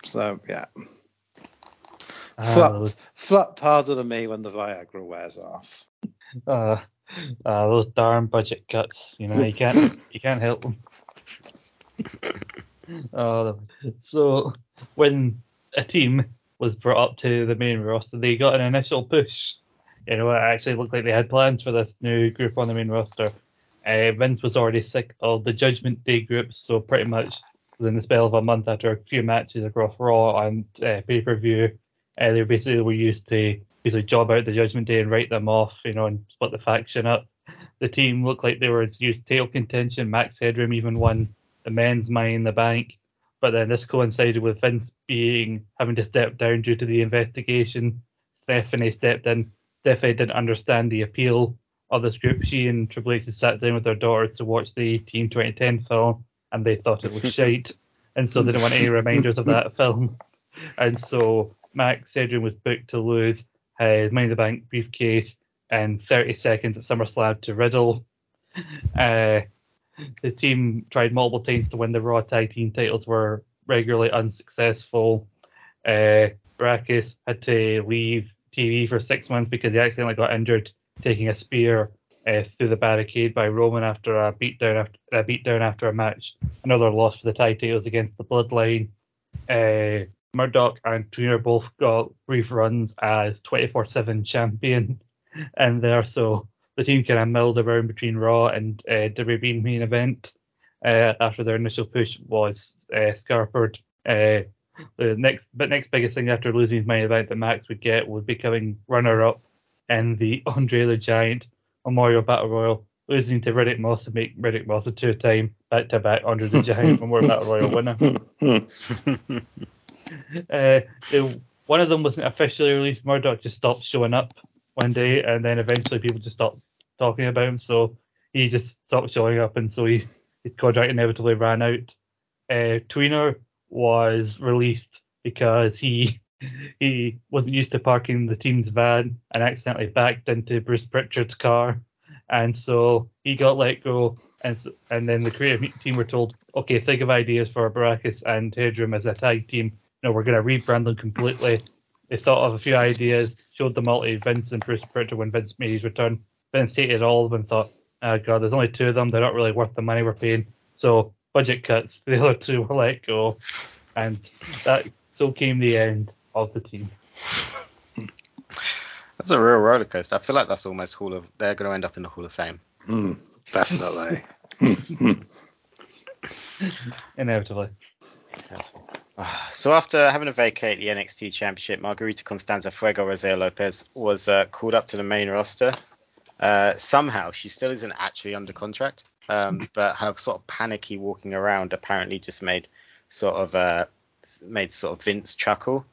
So yeah, Flopped, those, flopped harder than me when the Viagra wears off. uh, uh, those darn budget cuts. You know, you can't you can't help them. Uh, so when a team was brought up to the main roster, they got an initial push. You know, it actually looked like they had plans for this new group on the main roster. Uh, Vince was already sick of the Judgment Day groups, so pretty much within the spell of a month after a few matches across Raw and uh, pay per view, uh, they basically were used to basically job out the Judgment Day and write them off, you know, and split the faction up. The team looked like they were used to tail contention. Max Headroom even won the men's Money in the Bank, but then this coincided with Vince being having to step down due to the investigation. Stephanie stepped in. Stephanie didn't understand the appeal of this group. She and Triple H sat down with their daughters to watch the Team 2010 film, and they thought it was shite, and so they didn't want any reminders of that film. and so Max Headroom was booked to lose his Money in the Bank briefcase in 30 seconds at SummerSlam to Riddle. Uh, the team tried multiple times to win the Raw Tag Team titles, were regularly unsuccessful. Uh, Baracus had to leave TV for six months because he accidentally got injured taking a spear uh, through the barricade by Roman after a beatdown after a beatdown after a match. Another loss for the tag titles against the Bloodline. Uh, Murdoch and Tweener both got brief runs as 24/7 champion, and there so the team kind of milled around between Raw and uh, WWE main event uh, after their initial push was uh. Uh, the next but next biggest thing after losing his main event that Max would get was becoming runner up in the Andre the Giant Memorial Battle Royal, losing to Riddick Moss to make Riddick Moss a two time back to back Andre the Giant Memorial Battle Royal winner. Uh, one of them wasn't officially released. Murdoch just stopped showing up one day, and then eventually people just stopped talking about him. So he just stopped showing up, and so he, his contract inevitably ran out. Uh, Tweener was released because he he wasn't used to parking the team's van and accidentally backed into Bruce Pritchard's car, and so he got let go. And so, and then the creative team were told, okay, think of ideas for Baracus and Headroom as a tag team know, we're going to rebrand them completely. They thought of a few ideas, showed them all to Vince and Bruce Pritchard when Vince made his return. Vince hated all of them and thought, oh God, there's only two of them. They're not really worth the money we're paying. So budget cuts. The other two were let go. And that so came the end of the team. That's a real roller coaster. I feel like that's almost Hall of. They're going to end up in the Hall of Fame. Mm, definitely. Inevitably. So after having to vacate the NXT Championship, Margarita Constanza Fuego Rosario Lopez was uh, called up to the main roster. Uh, somehow she still isn't actually under contract, um, but her sort of panicky walking around apparently just made sort of uh, made sort of Vince chuckle.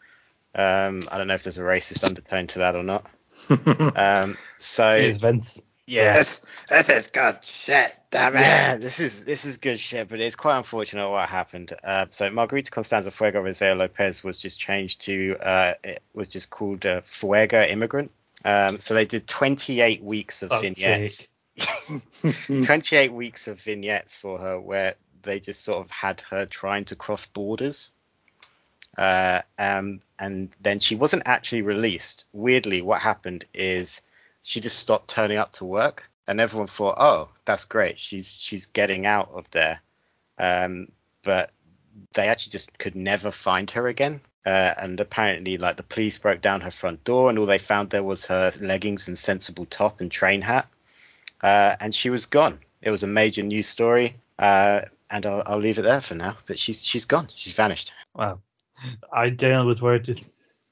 Um, I don't know if there's a racist undertone to that or not. Um, so Vince. Yes, This, this is good shit, damn it. Yeah, this is this is good shit, but it's quite unfortunate what happened. Uh, so Margarita Constanza Fuego Rosario Lopez was just changed to uh, it was just called uh, Fuego Immigrant. Um, so they did 28 weeks of Fuck's vignettes. 28 weeks of vignettes for her where they just sort of had her trying to cross borders. Uh, um, and then she wasn't actually released. Weirdly, what happened is she just stopped turning up to work, and everyone thought, "Oh, that's great. She's she's getting out of there." Um, but they actually just could never find her again. Uh, and apparently, like the police broke down her front door, and all they found there was her leggings and sensible top and train hat, uh, and she was gone. It was a major news story, uh, and I'll, I'll leave it there for now. But she's she's gone. She's vanished. Wow. I generally was worried just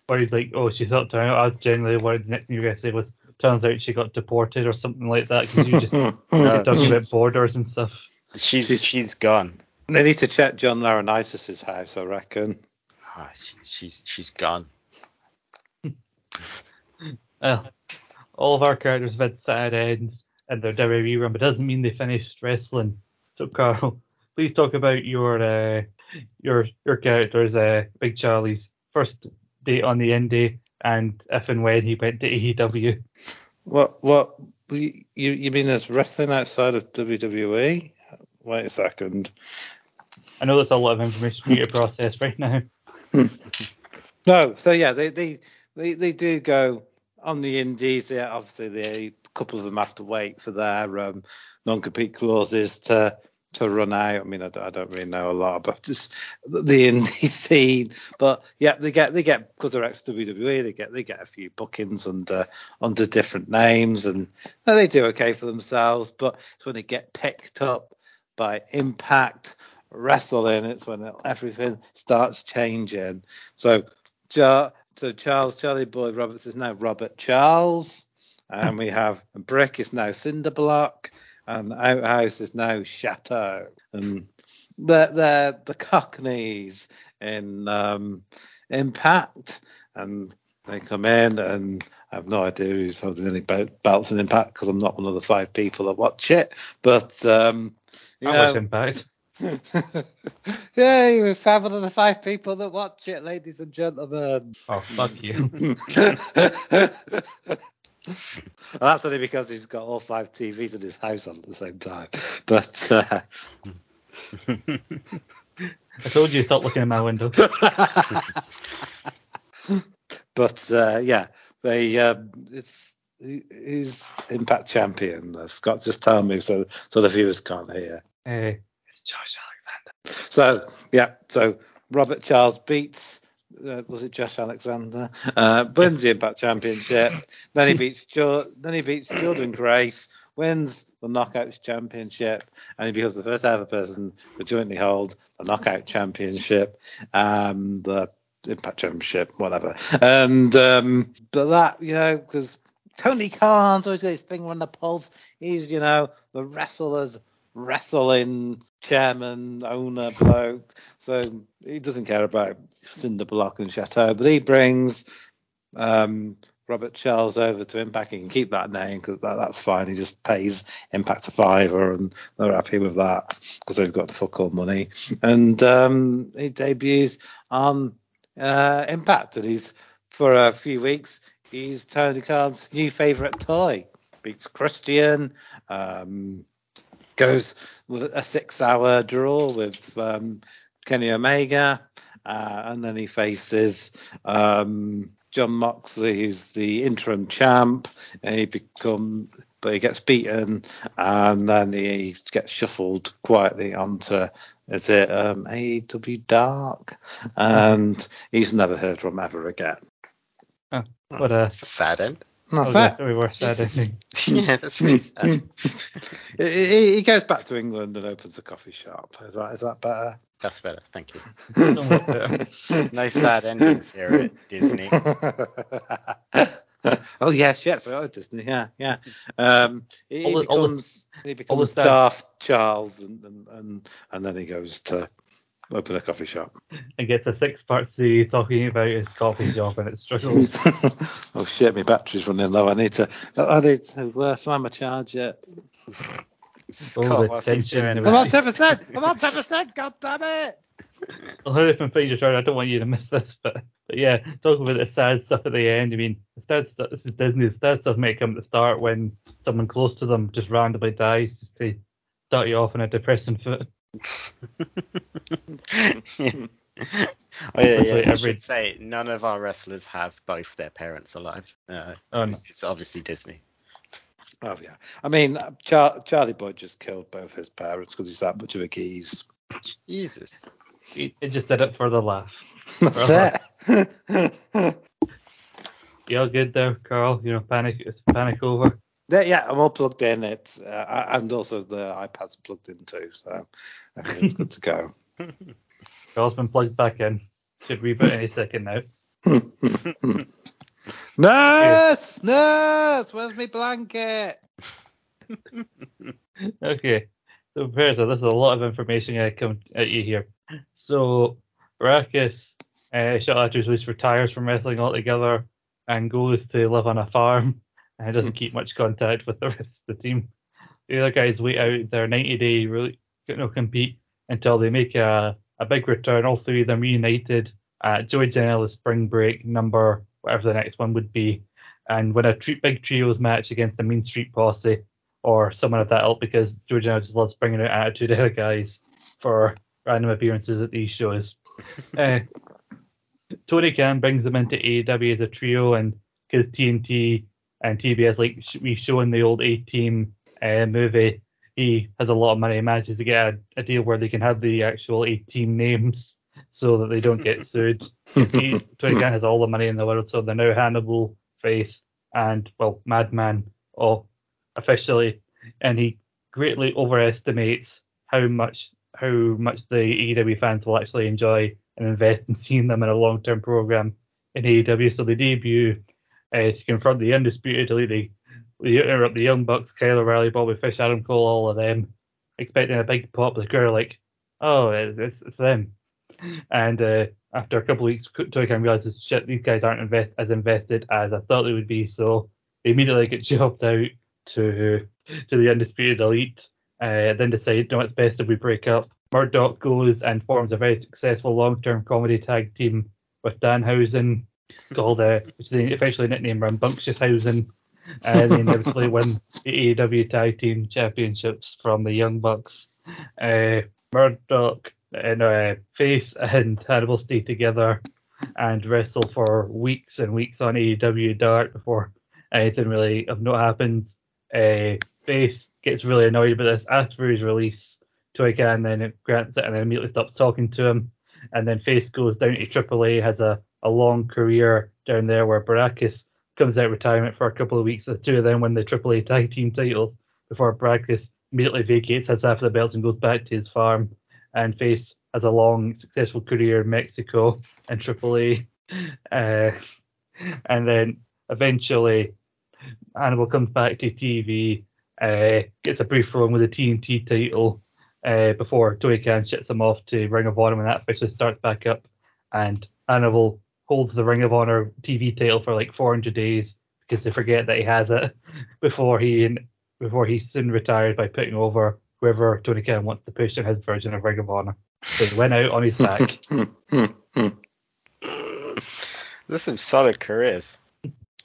worried like, oh, she thought turn I was generally worried the next thing you were gonna say was turns out she got deported or something like that because you just No. you're talking about borders and stuff. She's She's- she's gone. They need to check John Laurinaitis' house, I reckon. Ah, she, she's she's gone. Well, all of our characters have had sad ends and their WWE run, but doesn't mean they finished wrestling. So Carl, please talk about your uh, your your characters, uh, Big Charlie's first date on the indie and if and when he went to AEW. What what you you mean there's wrestling outside of WWE? Wait a second. I know that's a lot of information for you to process right now. No, so yeah, they they they, they do go on the indies. Yeah, obviously they a couple of them have to wait for their um, non-compete clauses to to run out. I mean, I don't, I don't really know a lot about just the indie scene, but yeah, they get they get because they're ex WWE, they get they get a few bookings under under different names, and they do okay for themselves. But it's when they get picked up by Impact Wrestling, it's when everything starts changing. So, so Charles Charlie Boy Roberts is now Robert Charles, and we have Brick is now Cinderblock, and Outhouse is now Chateau, and they're, they're the Cockneys in um, Impact, and they come in, and I have no idea who's holding any bel- belts in Impact because I'm not one of the five people that watch it, but um, you I know, watch Impact. yeah, you're five of the five people that watch it, ladies and gentlemen. Oh, fuck you. well, that's only because he's got all five TVs in his house on at the same time. But uh, I told you to stop looking in my window. but uh, yeah, they um, it's who's Impact champion? Uh, Scott, just tell me so so the viewers can't hear. Uh, it's Josh Alexander. So yeah, so Robert Charles beats uh, was it Josh Alexander? Uh, wins the Impact Championship. then he beats jo- then he beats Jordynne Grace, wins the Knockouts Championship, and he becomes the first ever person to jointly hold the Knockout Championship, um, the Impact Championship, whatever. And um, but that you know because Tony Khan's always got his finger on the pulse. He's you know the wrestlers wrestling chairman, owner, bloke. So he doesn't care about Cinder Block and Chateau, but he brings um, Robert Charles over to Impact. He can keep that name because that, that's fine. He just pays Impact a fiver, and they're happy with that because they've got the fuck all money. And um, he debuts on uh, Impact, and he's for a few weeks. He's Tony Khan's new favourite toy. Beats Christian. Um, goes with a six-hour draw with um, Kenny Omega, uh, and then he faces um, Jon Moxley, who's the interim champ, and he become, but he gets beaten, and then he gets shuffled quietly onto is it um, AEW Dark, and he's never heard from ever again. What a sad end. That's oh, it. that's very worst sad Jesus. yeah, that's really sad. he, he- he goes back to England and opens a coffee shop. Is that is that better? That's better. Thank you. Better. No sad endings here at Disney. oh yeah, shit, for Disney, yeah, yeah. Um, he, All he the- all the- becomes he all the becomes. Daft Charles, and, and and and then he goes to open a coffee shop. and gets a six-part series talking about his coffee shop and its struggles. oh shit, my battery's running low. I need to I need to uh, find my charger. Scott, the what's doing? I'm on ten percent. I'm on ten percent. God damn it! I'll hurry up and find your turn. I don't want you to miss this, but, but yeah, talk about the sad stuff at the end. I mean, the sad stuff. This is Disney. The sad stuff may come at the start when someone close to them just randomly dies, just to start you off on a depressing foot. Oh yeah, yeah. Every- I every- should say none of our wrestlers have both their parents alive. Uh, Oh, no. it's, it's obviously Disney. Oh yeah. I mean, Char- Charlie Boy just killed both his parents because he's that much of a geese. Jesus. It, it just did it for the laugh. That's it. You all good there, Carl? You know, panic, panic over. Yeah, yeah, I'm all plugged in. It uh, and also the iPad's plugged in too, so everything's good to go. Carl's been plugged back in. Should reboot any second now. nurse, nurse, where's my blanket? Okay, so so this is a lot of information I come at you here. So Baracus, uh, shot release retires from wrestling altogether and goes to live on a farm and doesn't keep much contact with the rest of the team. The other guys wait out their 90 day really know, compete until they make a, a big return. All three of them reunited at Joey Janela's spring break number, whatever the next one would be, and win a big trios match against the Mean Street Posse or someone of that ilk because Joey Janela just loves bringing out Attitude Era guys for random appearances at these shows. uh, Tony Khan brings them into AEW as a trio, and because TNT and TBS like we show in the old A Team uh, movie, he has a lot of money and manages to get a, a deal where they can have the actual A Team names so that they don't get sued. He, Tony Khan has all the money in the world, so they're now Hannibal, Face, and well, Madman, all officially, and he greatly overestimates how much how much the AEW fans will actually enjoy and invest in seeing them in a long-term program in AEW. So they debut uh, to confront the undisputed elite. They interrupt the Young Bucks, Kyle O'Reilly, Bobby Fish, Adam Cole, all of them, expecting a big pop. The crowd are like, oh, it's, it's them. And uh, after a couple of weeks, Tony Khan realizes, shit, these guys aren't invest as invested as I thought they would be. So they immediately get jobbed out to to the undisputed elite. Uh, then decide, no, it's best if we break up. Murdoch goes and forms a very successful long-term comedy tag team with Danhausen called, uh, which they eventually nicknamed Rambunctioushausen. And they inevitably win the AEW Tag Team Championships from the Young Bucks. Uh, Murdoch and uh, Face and Hannibal stay together and wrestle for weeks and weeks on AEW Dark before anything really of note happens. Uh, Face gets really annoyed about this after his release to again, then grants it and then immediately stops talking to him. And then Face goes down to AAA, has a, a long career down there where Baracus comes out retirement for a couple of weeks. The two of them win the AAA tag team titles before Baracus immediately vacates, has half the belts, and goes back to his farm. And Face has a long, successful career in Mexico and AAA. Uh, and then eventually, Hannibal comes back to TV, uh, gets a brief run with the TNT title uh, before Tony Khan shits him off to Ring of Honor when that officially starts back up. And Hannibal holds the Ring of Honor TV title for like 400 days because they forget that he has it before he before he soon retires by putting over whoever Tony Khan wants to push in his version of Ring of Honor. So he went out on his back. There's some solid careers.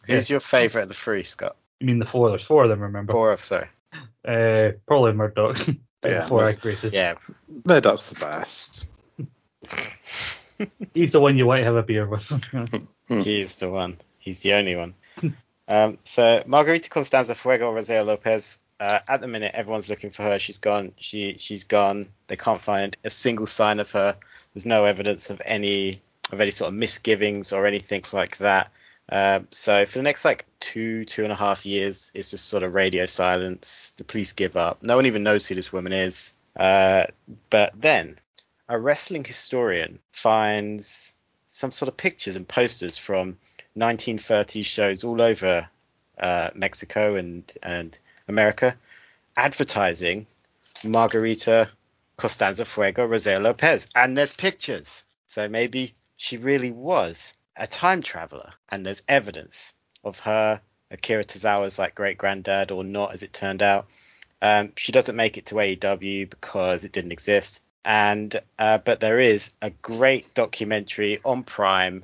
Who's your favourite of the three, Scott? You mean the four? There's four of them, remember? Four of sorry. Uh, probably Murdoch. Yeah, Four Mur- greatest. Yeah. Murdoch's the best. He's the one you want to have a beer with. He's the one. He's the only one. Um, so Margarita Constanza Fuego Roseo Lopez. Uh, at the minute, everyone's looking for her. She's gone. She she's gone. They can't find a single sign of her. There's no evidence of any of any sort of misgivings or anything like that. Um, so for the next like two two and a half years, it's just sort of radio silence. The police give up. No one even knows who this woman is. Uh, but then a wrestling historian finds some sort of pictures and posters from 1930s shows all over uh, Mexico and and America, advertising Margarita Costanza Fuego Roseo Lopez, and there's pictures. So maybe she really was a time traveler, and there's evidence of her Akira Tozawa's like great granddad or not, as it turned out. Um, she doesn't make it to AEW because it didn't exist, and uh, but there is a great documentary on Prime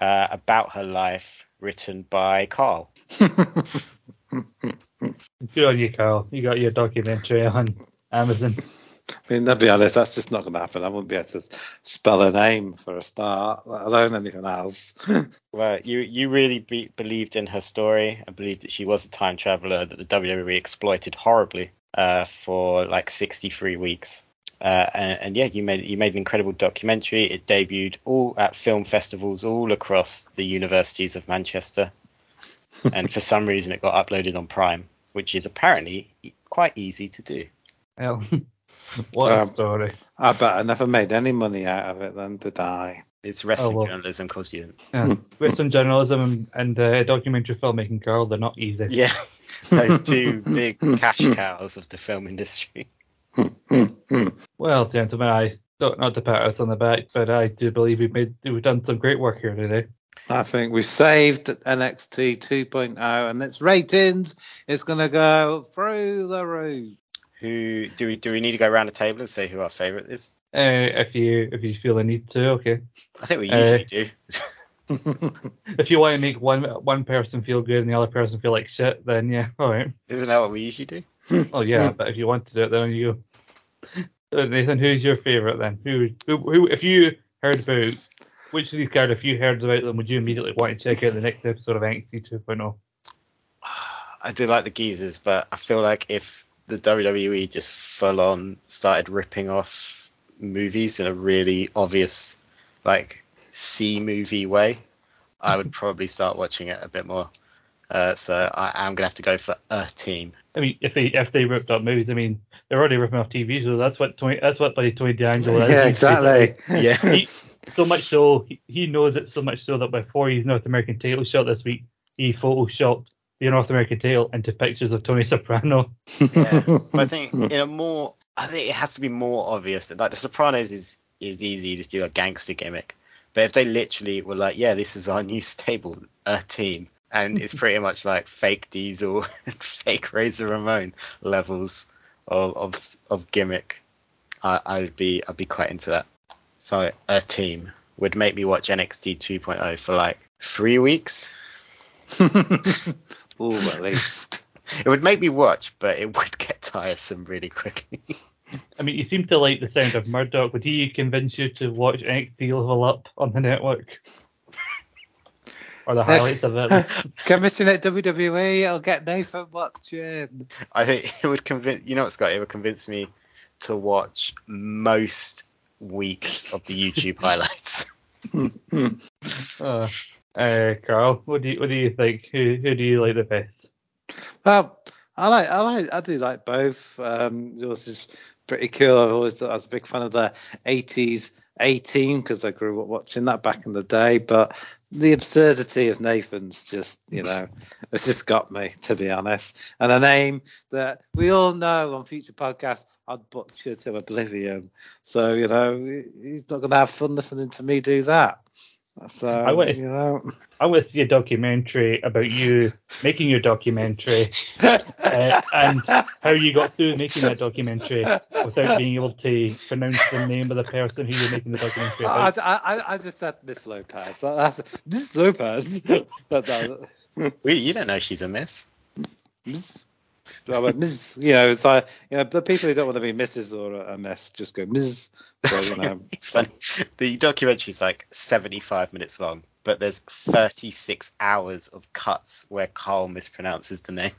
uh, about her life written by Carl. Good on you, Carl. You got your documentary on Amazon. I mean, to be honest, that's just not going to happen. I wouldn't be able to spell a name for a start, let alone anything else. Well, you you really be, believed in her story and believed that she was a time traveler that the WWE exploited horribly uh, for like 63 weeks. Uh, and, and yeah, you made you made an incredible documentary. It debuted all at film festivals all across the universities of Manchester, and for some reason it got uploaded on Prime, which is apparently e- quite easy to do. Well, what a Um, story. I bet I never made any money out of it then, did I? It's wrestling Oh, well. journalism, cause you didn't. Yeah. Wrestling journalism and, and uh, documentary filmmaking, Carl, they're not easy. Yeah, those two big cash cows of the film industry. Well, gentlemen, I don't not to pat us on the back, but I do believe we've made we've done some great work here today. I think we've saved NXT 2.0 and its ratings is going to go through the roof. Who do we do we need to go around the table and say who our favourite is? Uh, if you if you feel the need to, okay. I think we Uh, usually do. If you want to make one one person feel good and the other person feel like shit, then yeah, all right. Isn't that what we usually do? Oh yeah, but if you want to do it, then you go. So, Nathan, who's your favourite then? Who, who, who, if you heard about which of these characters, if you heard about them, would you immediately want to check out the next episode of NXT 2.0? I do like the geezers, but I feel like if the WWE just full on started ripping off movies in a really obvious, like C movie way, I would probably start watching it a bit more. Uh, so I am gonna have to go for a team. I mean, if they if they ripped up movies, I mean, they're already ripping off TV, so that's what Tony, that's what bloody Tony D'Angelo is. yeah, He's exactly. Yeah. he, so much so he, he knows it so much so that before his North American title shot this week, he photoshopped the North American title into pictures of Tony Soprano. yeah. But I think in a more, I think it has to be more obvious that like The Sopranos is is easy to do a gangster gimmick, but if they literally were like, yeah, this is our new stable, a team, and it's pretty much like fake Diesel and fake Razor Ramon levels of of, of gimmick, I, I'd be I'd be quite into that. So a team would make me watch NXT 2.0 for like three weeks. Ooh, at least. It would make me watch, but it would get tiresome really quickly. I mean, you seem to like the sound of Murdoch. Would he convince you to watch NXT Level Up on the network? Or the highlights of it? Commission at WWE, I'll get Nathan watching. I think it would convince you know what Scott, it would convince me to watch most weeks of the YouTube highlights. uh, uh, Carl, what do you what do you think? Who who do you like the best? Well, I like I like I do like both. Um, yours is pretty cool. I've always thought I was a big fan of the 80s A team because I grew up watching that back in the day. But the absurdity of Nathan's just, you know, it's just got me to be honest. And a name that we all know on future podcasts I'd butcher to oblivion. So you know, he's not gonna have fun listening to me do that. So I wish- you know, I want to see a documentary about you making your documentary uh, and how you got through making that documentary without being able to pronounce the name of the person who you're making the documentary I, about. I, I, I just said Miss Lopez. Miss Lopez. that, that, We, you don't know she's a miss. Miss. But Ms. You know, it's like you know, the people who don't want to be Mrs. or a, a mess just go Ms. So you know, Funny. The documentary's like 75 minutes long, but there's 36 hours of cuts where Carl mispronounces the name.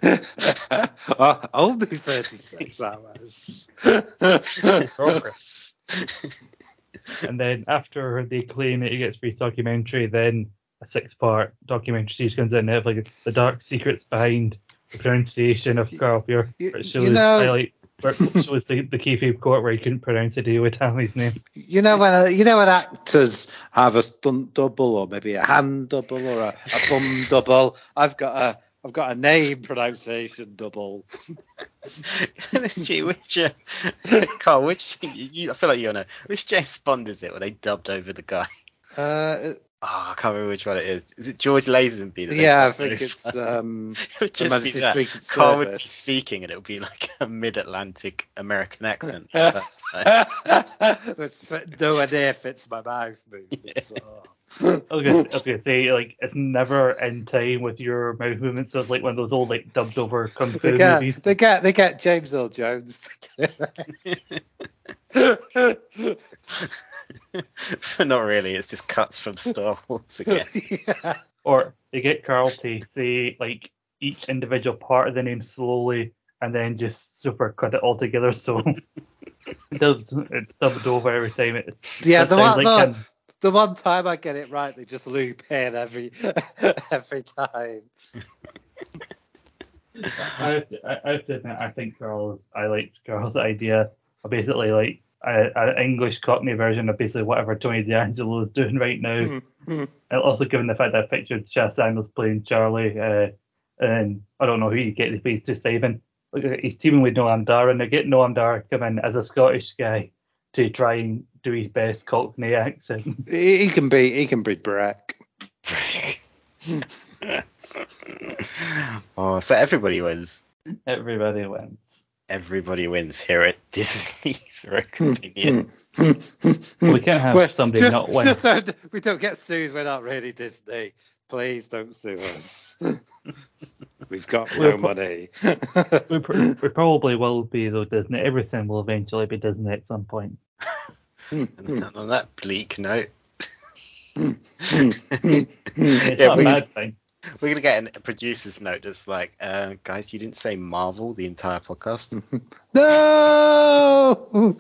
oh, only 36 hours. Progress. and then after they claim that he gets free documentary, then a six-part documentary series comes out on Netflix. The dark secrets behind the pronunciation of Carl Pierre. You- where it you shows know- highlight where it shows the, the kayfabe court where he couldn't pronounce Hideo Itami's name. you know when uh, you know when actors have a stunt double or maybe a hand double or a, a bum double. I've got a I've got a name pronunciation double. Gee, which, uh, Carl, which, you, I feel like you know, which James Bond is it where they dubbed over the guy? Uh, Oh, I can't remember which one it is. Is it George Lazenby? That yeah, I think it's um, it would just be Majesty's that. Carl would be speaking and it would be like a mid-Atlantic American accent. It's fit- nowhere near fits my mouth movement. So. I was, gonna, I was gonna say like it's never in time with your mouth movements. So it's like one of those old like dubbed over kung fu They get, movies. they get they get James Earl Jones. To do but not really. It's just cuts from Star Wars again. yeah. Or they get Carl to say like each individual part of the name slowly and then just super cut it all together so it does, it's dubbed over every time. It, Yeah, the one, like the, the one time I get it right, they just loop in every every time. I, have to, I I have to admit, I think Carl's, I liked Carl's idea of basically like an English Cockney version of basically whatever Tony D'Angelo is doing right now. Mm-hmm. Also given the fact that I pictured Chas Daniels playing Charlie, uh, and I don't know who you get the face to Simon. Look, he's teaming with Noam Dar, and they get Noam Dar come in as a Scottish guy to try and do his best Cockney accent. He, he can be he can be Breck. oh, so everybody wins. Everybody wins. Everybody wins here at Disney's Rogue Opinions. We can't have Well, somebody just, not win. Just so we don't get sued. We're not really Disney. Please don't sue us. We've got no money. We, pr- we probably will be though Disney. Everything will eventually be Disney at some point. and hmm. on that bleak note, hmm. Hmm. It's yeah, not a we, bad thing. We're gonna get a producer's note that's like, uh, guys, you didn't say Marvel the entire podcast. no.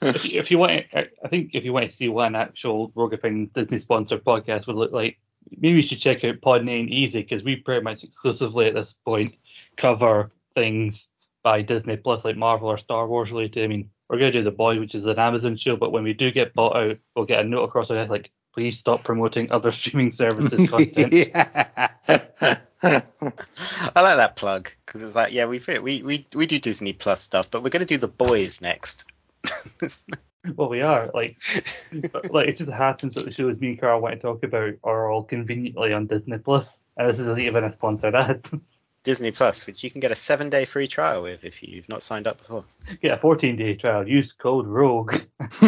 if, if you want, I I think if you want to see what an actual Rogue Opinion Disney sponsored podcast would look like, maybe you should check out Pod Ain't Easy because we pretty much exclusively at this point cover things by Disney Plus, like Marvel or Star Wars related. I mean, we're gonna do The Boy, which is an Amazon show, but when we do get bought out, we'll get a note across our desk like, please stop promoting other streaming services content. I like that plug because it was like, yeah, we we we we do Disney Plus stuff, but we're gonna do The Boys next. Well, we are like, but, like it just happens that the shows me and Carl want to talk about are all conveniently on Disney Plus, and this isn't even a sponsored ad. Disney Plus, which you can get a seven day free trial with if you've not signed up before. Get a 14 day trial. Use code ROGUE.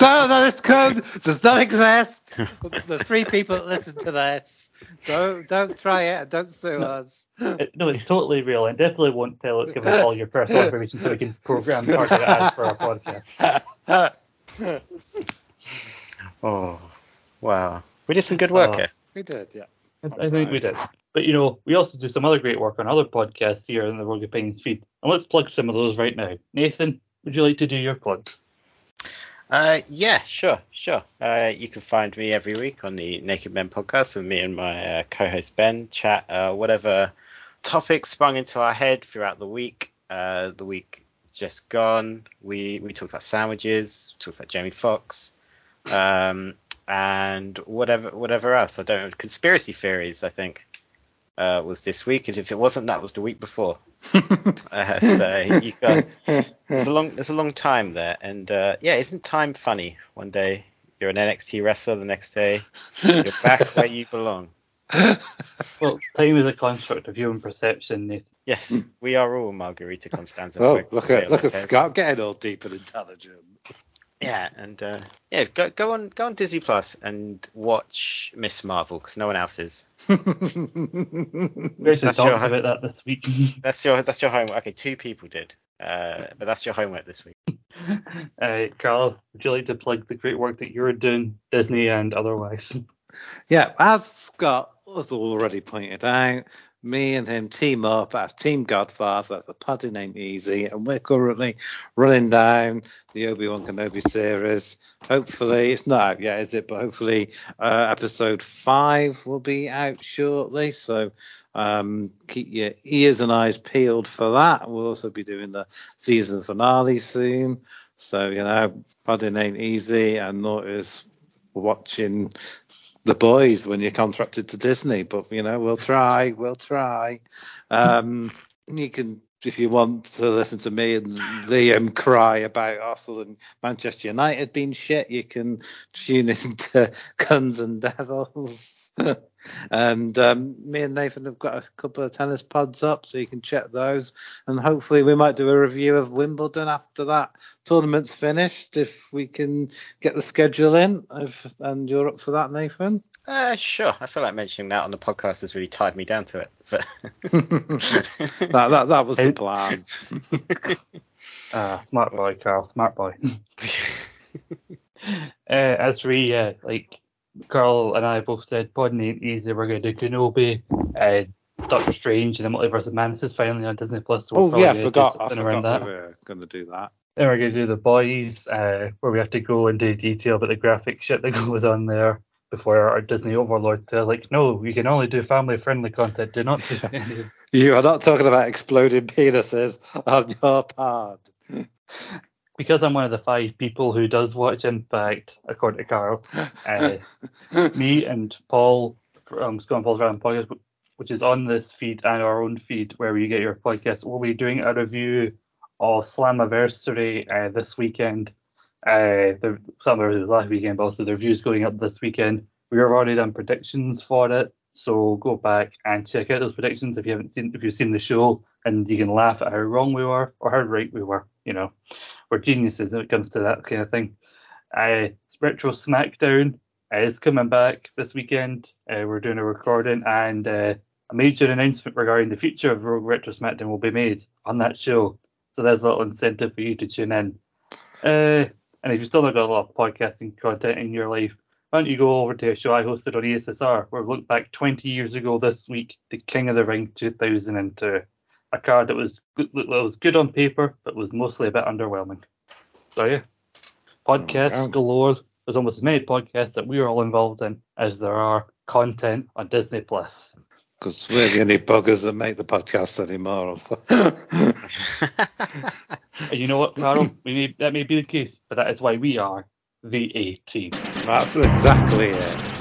no, no, this code does not exist. The three people that listen to this, don't don't try it. Don't sue No. us. It- no, it's totally real, and definitely won't tell it, give us all your personal information so we can program targeted ads for our podcast. Oh, wow. We did some good work Oh. here. we did, yeah. I I think we did. But you know, we also do some other great work on other podcasts here in the Rogue Opinions feed. And let's plug some of those right now. Nathan, would you like to do your plug? Uh, yeah, sure, sure. Uh, you can find me every week on the Naked Men podcast with me and my uh, co-host Ben. Chat uh, whatever topics sprung into our head throughout the week. Uh, the week just gone, we we talked about sandwiches, talked about Jamie Foxx, um, and whatever whatever else. I don't know. Conspiracy theories, I think, uh, was this week, and if it wasn't, that was the week before. Uh, so you got there's a long there's a long time there, and uh, yeah, isn't time funny? One day you're an NXT wrestler, the next day you're back where you belong. Well, time is a construct of human perception, Nathan. Yes, we are all Margarita Constanza. Oh, look at look at Scott getting all deep and intelligent. Yeah, and uh, yeah, go go on go on Disney Plus and watch Miss Marvel because no one else is. We That's your- talked about that this week. That's your that's your homework. Okay, two people did, uh, but that's your homework this week. uh, Carl, would you like to plug the great work that you're doing, Disney and otherwise? Yeah, as Scott has already pointed out, me and him team up as Team Godfather. The padding ain't easy, and we're currently running down the Obi Wan Kenobi series. Hopefully, it's not out yet, is it? But hopefully, uh, episode five will be out shortly. So um, keep your ears and eyes peeled for that. We'll also be doing the season finale soon. So you know, padding ain't easy, and nor is watching the boys when you're contracted to Disney, but you know we'll try, we'll try. Um, you can, if you want to listen to me and Liam cry about Arsenal and Manchester United being shit, you can tune into Guns and Devils. and um, me and Nathan have got a couple of tennis pods up, so you can check those. And hopefully we might do a review of Wimbledon after that tournament's finished, if we can get the schedule in. If, and you're up for that, Nathan? Uh, sure. I feel like mentioning that on the podcast has really tied me down to it. But that, that that was the plan. Ah, smart boy, Carl, smart boy. uh, as we uh, like Carl and I both said, Pod ain't easy. We're gonna do Kenobi, uh, Doctor Strange, and the Multiverse of Madness is finally on Disney Plus. So Oh yeah, I forgot. I forgot that. we were going to do that. Then we're gonna do the boys, uh, where we have to go into detail about the graphic shit that goes on there before our Disney overlord tells like, no, you can only do family friendly content. Do not do You are not talking about exploding penises on your pod. because I'm one of the five people who does watch Impact, according to Carl, uh, me and Paul from Scott and Paul's Random Podcast, which is on this feed and our own feed where you get your podcast, we'll be doing a review of Slammiversary uh, this weekend. Uh, the Slammiversary was last weekend, but also the review's going up this weekend. We have already done predictions for it, so go back and check out those predictions if you haven't seen if you've seen the show, and you can laugh at how wrong we were or how right we were. You know, we're geniuses when it comes to that kind of thing. Uh, Retro SmackDown is coming back this weekend. Uh, we're doing a recording, and uh, a major announcement regarding the future of Rogue Retro SmackDown will be made on that show. So there's a little incentive for you to tune in. Uh, and if you've still not got a lot of podcasting content in your life, why don't you go over to a show I hosted on ESSR, where we looked back 20 years ago this week The King of the Ring 2002, a card that was good, that was good on paper, but was mostly a bit underwhelming. So yeah, podcasts oh, Okay. galore. There's almost as many podcasts that we are all involved in as there are content on Disney Plus. Because we're the only buggers that make the podcast anymore. And you know what, Carol? we may, that may be the case, but that is why we are the A team. That's exactly it.